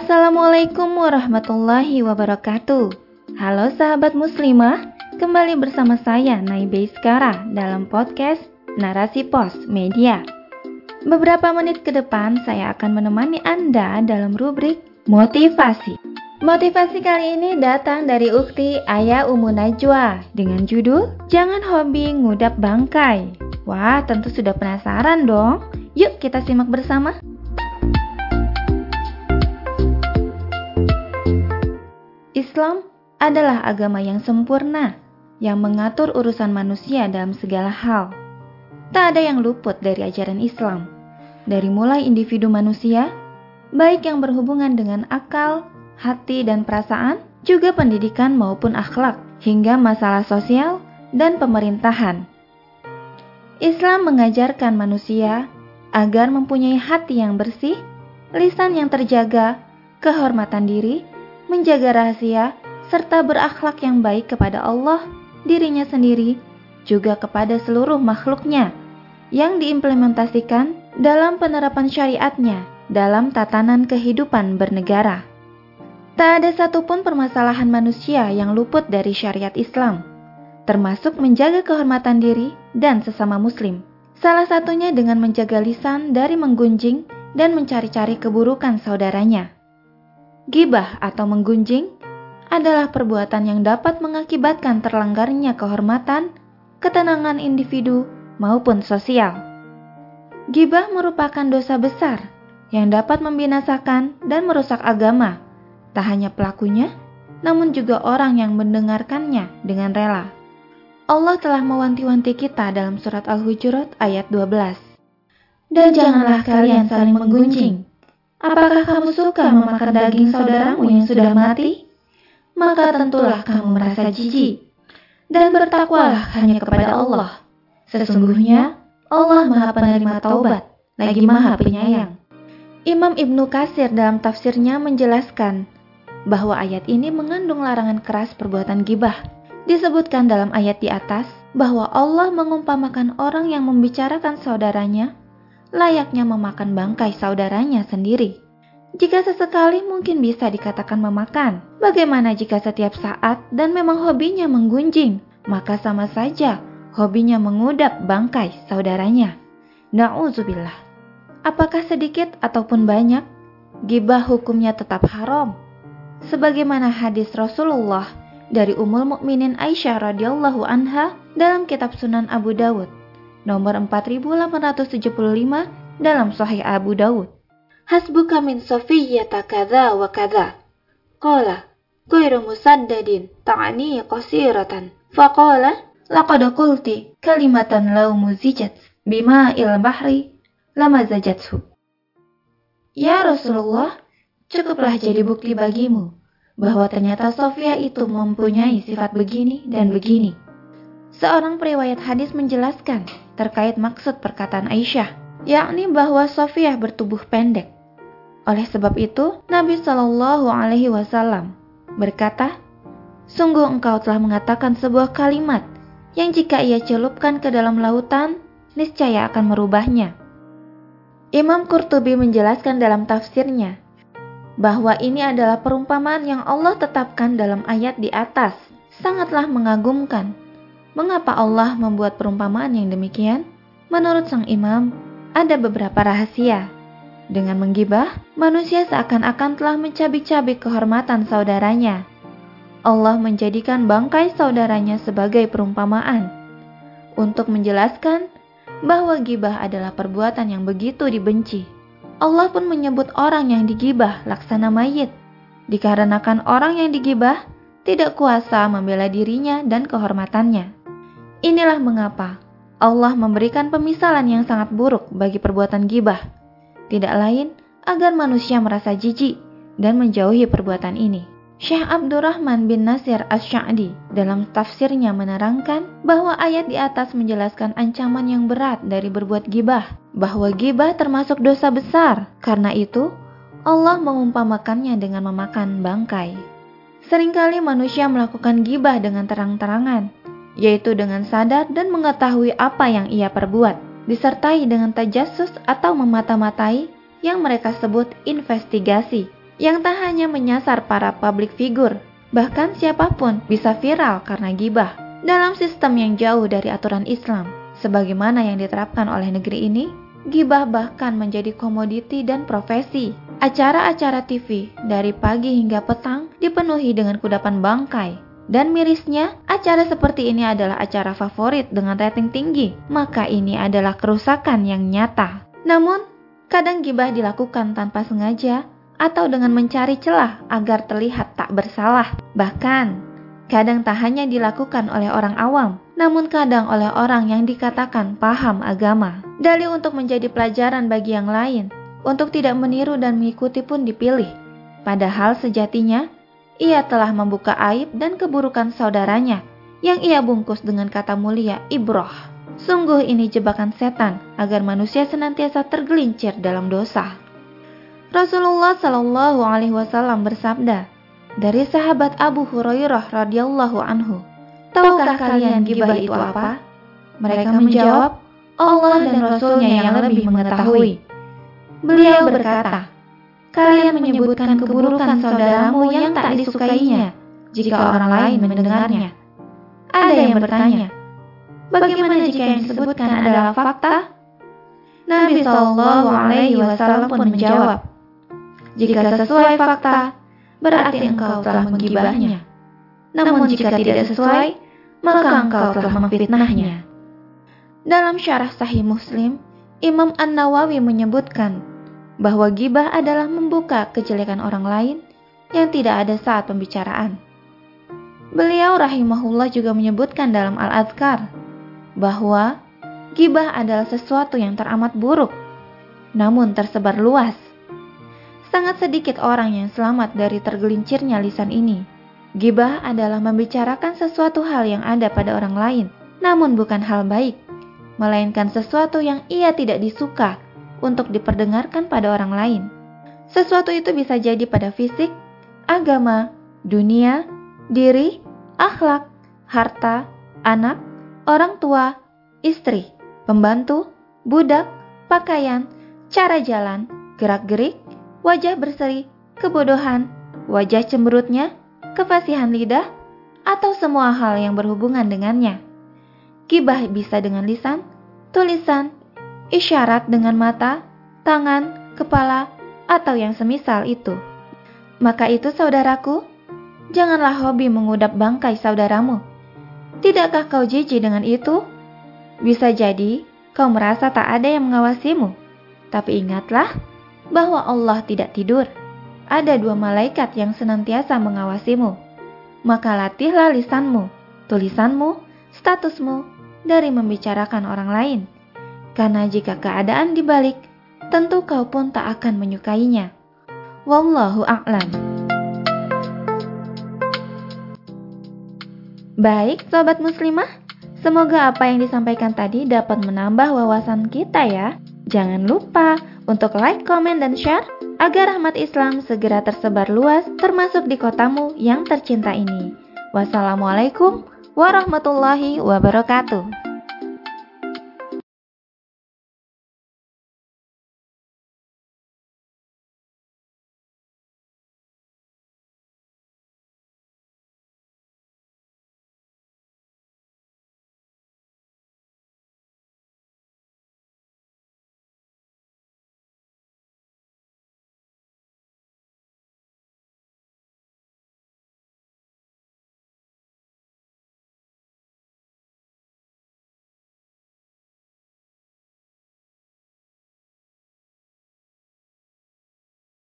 Assalamualaikum warahmatullahi wabarakatuh. Halo sahabat muslimah, kembali bersama saya Naibe Iskara dalam podcast Narasi Pos Media. Beberapa menit ke depan saya akan menemani Anda dalam rubrik motivasi. Motivasi kali ini datang dari ukti Ayah Umu Najwa dengan judul Jangan Hobi Ngudap Bangkai. Wah, tentu sudah penasaran dong. Yuk kita simak bersama. Islam adalah agama yang sempurna, yang mengatur urusan manusia dalam segala hal. Tak ada yang luput dari ajaran Islam, dari mulai individu manusia, baik yang berhubungan dengan akal, hati, dan perasaan, juga pendidikan maupun akhlak, hingga masalah sosial dan pemerintahan. Islam mengajarkan manusia agar mempunyai hati yang bersih, lisan yang terjaga, kehormatan diri, menjaga rahasia, serta berakhlak yang baik kepada Allah, dirinya sendiri, juga kepada seluruh makhluknya, yang diimplementasikan dalam penerapan syariatnya dalam tatanan kehidupan bernegara. Tak ada satupun permasalahan manusia yang luput dari syariat Islam, termasuk menjaga kehormatan diri dan sesama muslim. Salah satunya dengan menjaga lisan dari menggunjing dan mencari-cari keburukan saudaranya. Gibah atau menggunjing adalah perbuatan yang dapat mengakibatkan terlanggarnya kehormatan, ketenangan individu, maupun sosial. Gibah merupakan dosa besar yang dapat membinasakan dan merusak agama, tak hanya pelakunya, namun juga orang yang mendengarkannya dengan rela. Allah telah mewanti-wanti kita dalam surat Al-Hujurat ayat 12. Dan janganlah kalian saling menggunjing, Apakah kamu suka memakan daging saudaramu yang sudah mati? Maka tentulah kamu merasa jijik. Dan bertakwalah hanya kepada Allah. Sesungguhnya Allah maha penerima taubat, lagi maha penyayang. Imam Ibnu Kasir dalam tafsirnya menjelaskan bahwa ayat ini mengandung larangan keras perbuatan gibah. Disebutkan dalam ayat di atas bahwa Allah mengumpamakan orang yang membicarakan saudaranya layaknya memakan bangkai saudaranya sendiri. Jika sesekali mungkin bisa dikatakan memakan, bagaimana jika setiap saat dan memang hobinya menggunjing, maka sama saja hobinya mengudap bangkai saudaranya. Nauzubillah. Apakah sedikit ataupun banyak, gibah hukumnya tetap haram. Sebagaimana hadis Rasulullah dari Ummul Mukminin Aisyah radhiyallahu anha dalam kitab Sunan Abu Dawud nomor 4875 dalam Sahih Abu Dawud. Hasbuka min sofiyyata kadha wa kadha. Qala, ghairu musaddadin ta'ani qasiratan. Faqala, laqad qulti kalimatan law muzijat bima il bahri lama zajathu. Ya Rasulullah, cukuplah jadi bukti bagimu bahwa ternyata Sofia itu mempunyai sifat begini dan begini. Seorang periwayat hadis menjelaskan terkait maksud perkataan Aisyah, yakni bahwa Sofiyah bertubuh pendek. Oleh sebab itu, Nabi Shallallahu Alaihi Wasallam berkata, "Sungguh engkau telah mengatakan sebuah kalimat yang jika ia celupkan ke dalam lautan, niscaya akan merubahnya." Imam Qurtubi menjelaskan dalam tafsirnya bahwa ini adalah perumpamaan yang Allah tetapkan dalam ayat di atas, sangatlah mengagumkan Mengapa Allah membuat perumpamaan yang demikian? Menurut sang imam, ada beberapa rahasia. Dengan menggibah, manusia seakan-akan telah mencabik-cabik kehormatan saudaranya. Allah menjadikan bangkai saudaranya sebagai perumpamaan untuk menjelaskan bahwa gibah adalah perbuatan yang begitu dibenci. Allah pun menyebut orang yang digibah laksana mayit, dikarenakan orang yang digibah tidak kuasa membela dirinya dan kehormatannya. Inilah mengapa Allah memberikan pemisalan yang sangat buruk bagi perbuatan gibah. Tidak lain agar manusia merasa jijik dan menjauhi perbuatan ini. Syekh Abdurrahman bin Nasir Ash-Sya'di dalam tafsirnya menerangkan bahwa ayat di atas menjelaskan ancaman yang berat dari berbuat gibah, bahwa gibah termasuk dosa besar. Karena itu, Allah mengumpamakannya dengan memakan bangkai. Seringkali manusia melakukan gibah dengan terang-terangan, yaitu dengan sadar dan mengetahui apa yang ia perbuat, disertai dengan tajasus atau memata-matai yang mereka sebut investigasi, yang tak hanya menyasar para public figure, bahkan siapa pun bisa viral karena gibah. Dalam sistem yang jauh dari aturan Islam, sebagaimana yang diterapkan oleh negeri ini, gibah bahkan menjadi komoditi dan profesi. Acara-acara TV dari pagi hingga petang dipenuhi dengan kudapan bangkai. Dan mirisnya, acara seperti ini adalah acara favorit dengan rating tinggi, maka ini adalah kerusakan yang nyata. Namun, kadang gibah dilakukan tanpa sengaja atau dengan mencari celah agar terlihat tak bersalah. Bahkan, kadang tak hanya dilakukan oleh orang awam, namun kadang oleh orang yang dikatakan paham agama. Dalih untuk menjadi pelajaran bagi yang lain, untuk tidak meniru dan mengikuti pun dipilih. Padahal sejatinya, ia telah membuka aib dan keburukan saudaranya yang ia bungkus dengan kata mulia ibroh. Sungguh ini jebakan setan agar manusia senantiasa tergelincir dalam dosa. Rasulullah Shallallahu Alaihi Wasallam bersabda dari sahabat Abu Hurairah radhiyallahu anhu, tahukah kalian gibah itu apa? Mereka menjawab, Allah dan Rasulnya yang lebih mengetahui. Beliau berkata, kalian menyebutkan keburukan saudaramu yang tak disukainya jika orang lain mendengarnya. Ada yang bertanya, bagaimana jika yang disebutkan adalah fakta? Nabi Shallallahu Alaihi Wasallam pun menjawab, jika sesuai fakta, berarti engkau telah menggibahnya. Namun jika tidak sesuai, maka engkau telah memfitnahnya. Dalam syarah Sahih Muslim, Imam An-Nawawi menyebutkan bahwa gibah adalah membuka kejelekan orang lain yang tidak ada saat pembicaraan. Beliau rahimahullah juga menyebutkan dalam Al-Azkar bahwa gibah adalah sesuatu yang teramat buruk, namun tersebar luas Sangat sedikit orang yang selamat dari tergelincirnya lisan ini. Gibah adalah membicarakan sesuatu hal yang ada pada orang lain, namun bukan hal baik, melainkan sesuatu yang ia tidak disuka untuk diperdengarkan pada orang lain. Sesuatu itu bisa jadi pada fisik, agama, dunia, diri, akhlak, harta, anak, orang tua, istri, pembantu, budak, pakaian, cara jalan, gerak-gerik, wajah berseri, kebodohan, wajah cemberutnya, kefasihan lidah, atau semua hal yang berhubungan dengannya. Kibah bisa dengan lisan, tulisan, isyarat dengan mata, tangan, kepala, atau yang semisal itu. Maka itu saudaraku, janganlah hobi mengudap bangkai saudaramu. Tidakkah kau jijik dengan itu? Bisa jadi kau merasa tak ada yang mengawasimu. Tapi ingatlah, bahwa Allah tidak tidur. Ada dua malaikat yang senantiasa mengawasimu. Maka latihlah lisanmu, tulisanmu, statusmu dari membicarakan orang lain. Karena jika keadaan dibalik, tentu kau pun tak akan menyukainya. Wallahu a'lam. Baik, sobat muslimah, semoga apa yang disampaikan tadi dapat menambah wawasan kita ya. Jangan lupa untuk like, komen, dan share agar rahmat Islam segera tersebar luas termasuk di kotamu yang tercinta ini. Wassalamualaikum warahmatullahi wabarakatuh.